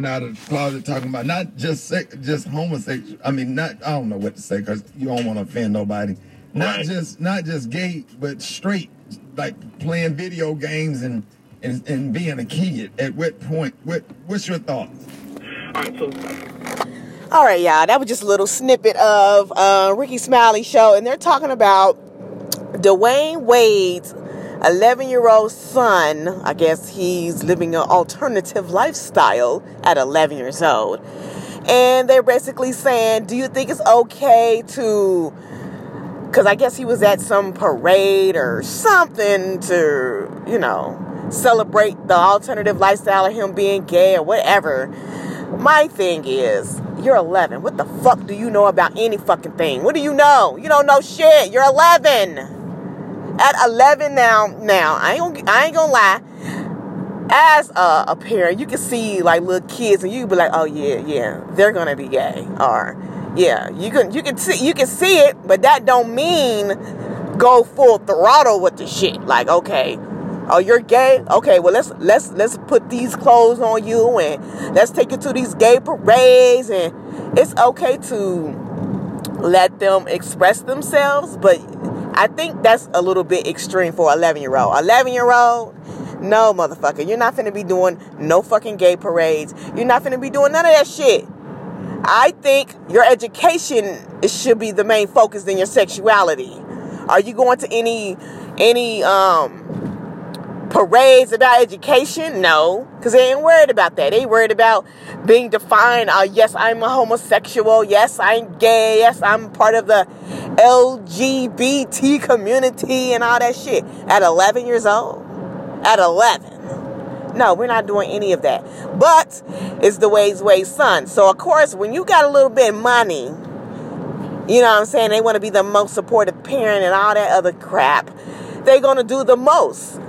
stepping out of the closet talking about not just sex, just homosexual. I mean, not I don't know what to say because you don't want to offend nobody. Not Right. just not just gay, but straight, like playing video games and and, and being a kid. At what point? What what's your thoughts? All right, so All right, y'all. That was just a little snippet of uh, Rickey Smiley show, and they're talking about Dwyane Wade's 11 year old son. I guess he's living an alternative lifestyle at 11 years old. And they're basically saying, Do you think it's okay to. Because I guess he was at some parade or something to, you know, celebrate the alternative lifestyle of him being gay or whatever. My thing is, you're 11. What the fuck do you know about any fucking thing? What do you know? You don't know shit. You're 11. At 11 now, now I ain't gonna, I ain't gonna lie. As a, a parent, you can see like little kids, and you be like, "Oh yeah, yeah, they're gonna be gay," or yeah, you can you can see you can see it, but that don't mean go full throttle with the shit. Like, okay, oh you're gay okay well let's let's let's put these clothes on you and let's take you to these gay parades and it's okay to let them express themselves but i think that's a little bit extreme for 11 year old 11 year old no motherfucker. You're not finna be doing no fucking gay parades. You're not finna be doing none of that shit. I think your education should be the main focus than your sexuality. Are you going to any any um parades about education? No, because they ain't worried about that. They worried about being defined. Uh, yes, I'm a homosexual. Yes, I'm gay. Yes, I'm part of the LGBT community and all that shit. At 11 years old, at 11. No, we're not doing any of that. But it's the ways way son. So of course, when you got a little bit of money, you know what I'm saying? They want to be the most supportive parent and all that other crap. They're gonna do the most.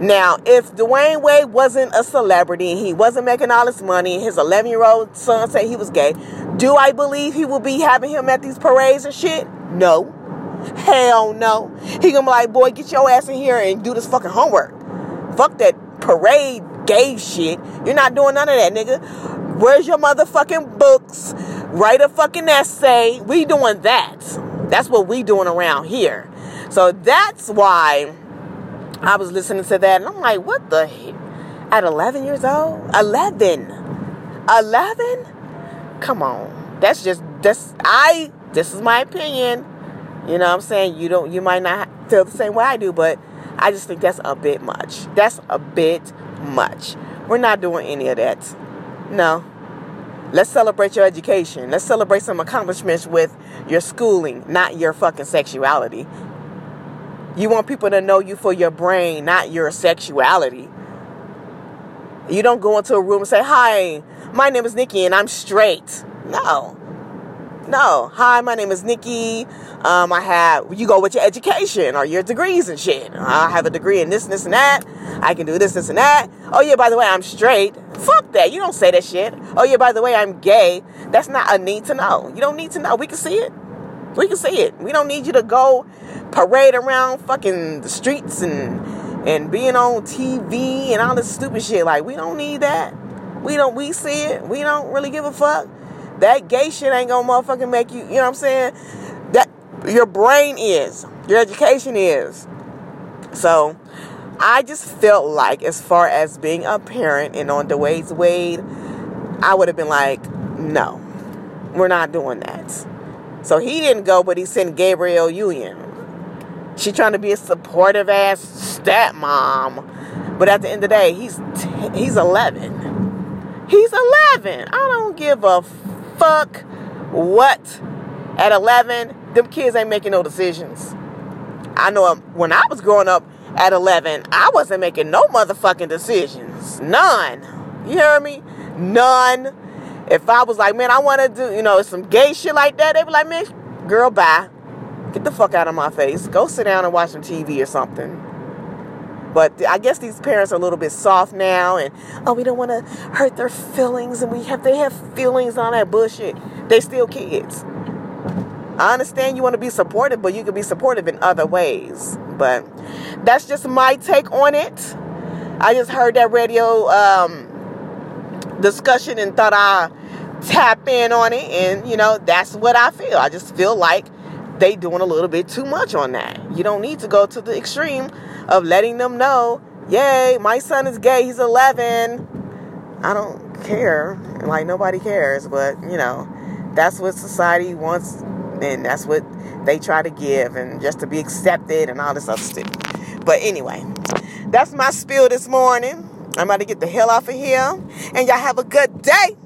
Now, if Dwyane Wade wasn't a celebrity, and he wasn't making all this money, his 11 year old son said he was gay, do I believe he will be having him at these parades and shit? No. Hell no. He gonna be like, boy, get your ass in here and do this fucking homework. Fuck that parade gay shit. You're not doing none of that, nigga. Where's your motherfucking books? Write a fucking essay. We doing that. That's what we doing around here. So that's why I was listening to that and I'm like, what the heck? At 11 years old? 11. 11? Come on. That's just, that's, I, this is my opinion. You know what I'm saying? You don't, you might not feel the same way I do, but I just think that's a bit much. That's a bit much. We're not doing any of that. No. Let's celebrate your education. Let's celebrate some accomplishments with your schooling, not your fucking sexuality. You want people to know you for your brain, not your sexuality. You don't go into a room and say, Hi, my name is Nikki and I'm straight. No. No. Hi, my name is Nikki. Um, I have, you go with your education or your degrees and shit. I have a degree in this, this, and that. I can do this, this, and that. Oh, yeah, by the way, I'm straight. Fuck that. You don't say that shit. Oh, yeah, by the way, I'm gay. That's not a need to know. You don't need to know. We can see it. We can see it. We don't need you to go parade around fucking the streets and and being on TV and all this stupid shit. Like, we don't need that. We don't, we see it. We don't really give a fuck. That gay shit ain't gonna motherfucking make you, you know what I'm saying? That, your brain is, your education is. So, I just felt like, as far as being a parent and on Wade's Wade, I would have been like, no, we're not doing that. So he didn't go, but he sent Gabrielle Union. She trying to be a supportive ass stepmom, but at the end of the day, he's t- he's 11. He's 11. I don't give a fuck what. At 11, them kids ain't making no decisions. I know um, when I was growing up at 11, I wasn't making no motherfucking decisions. None. You hear me? None. If I was like, man, I want to do, you know, some gay shit like that, they'd be like, man, girl, bye. Get the fuck out of my face. Go sit down and watch some TV or something. But I guess these parents are a little bit soft now, and oh, we don't want to hurt their feelings, and we have they have feelings on that bullshit. They still kids. I understand you want to be supportive, but you can be supportive in other ways. But that's just my take on it. I just heard that radio um, discussion and thought I tap in on it and you know that's what I feel. I just feel like they doing a little bit too much on that. You don't need to go to the extreme of letting them know, yay, my son is gay, he's 11. I don't care. Like nobody cares, but you know, that's what society wants and that's what they try to give and just to be accepted and all this other stuff. But anyway, that's my spiel this morning. I'm about to get the hell off of here. And y'all have a good day.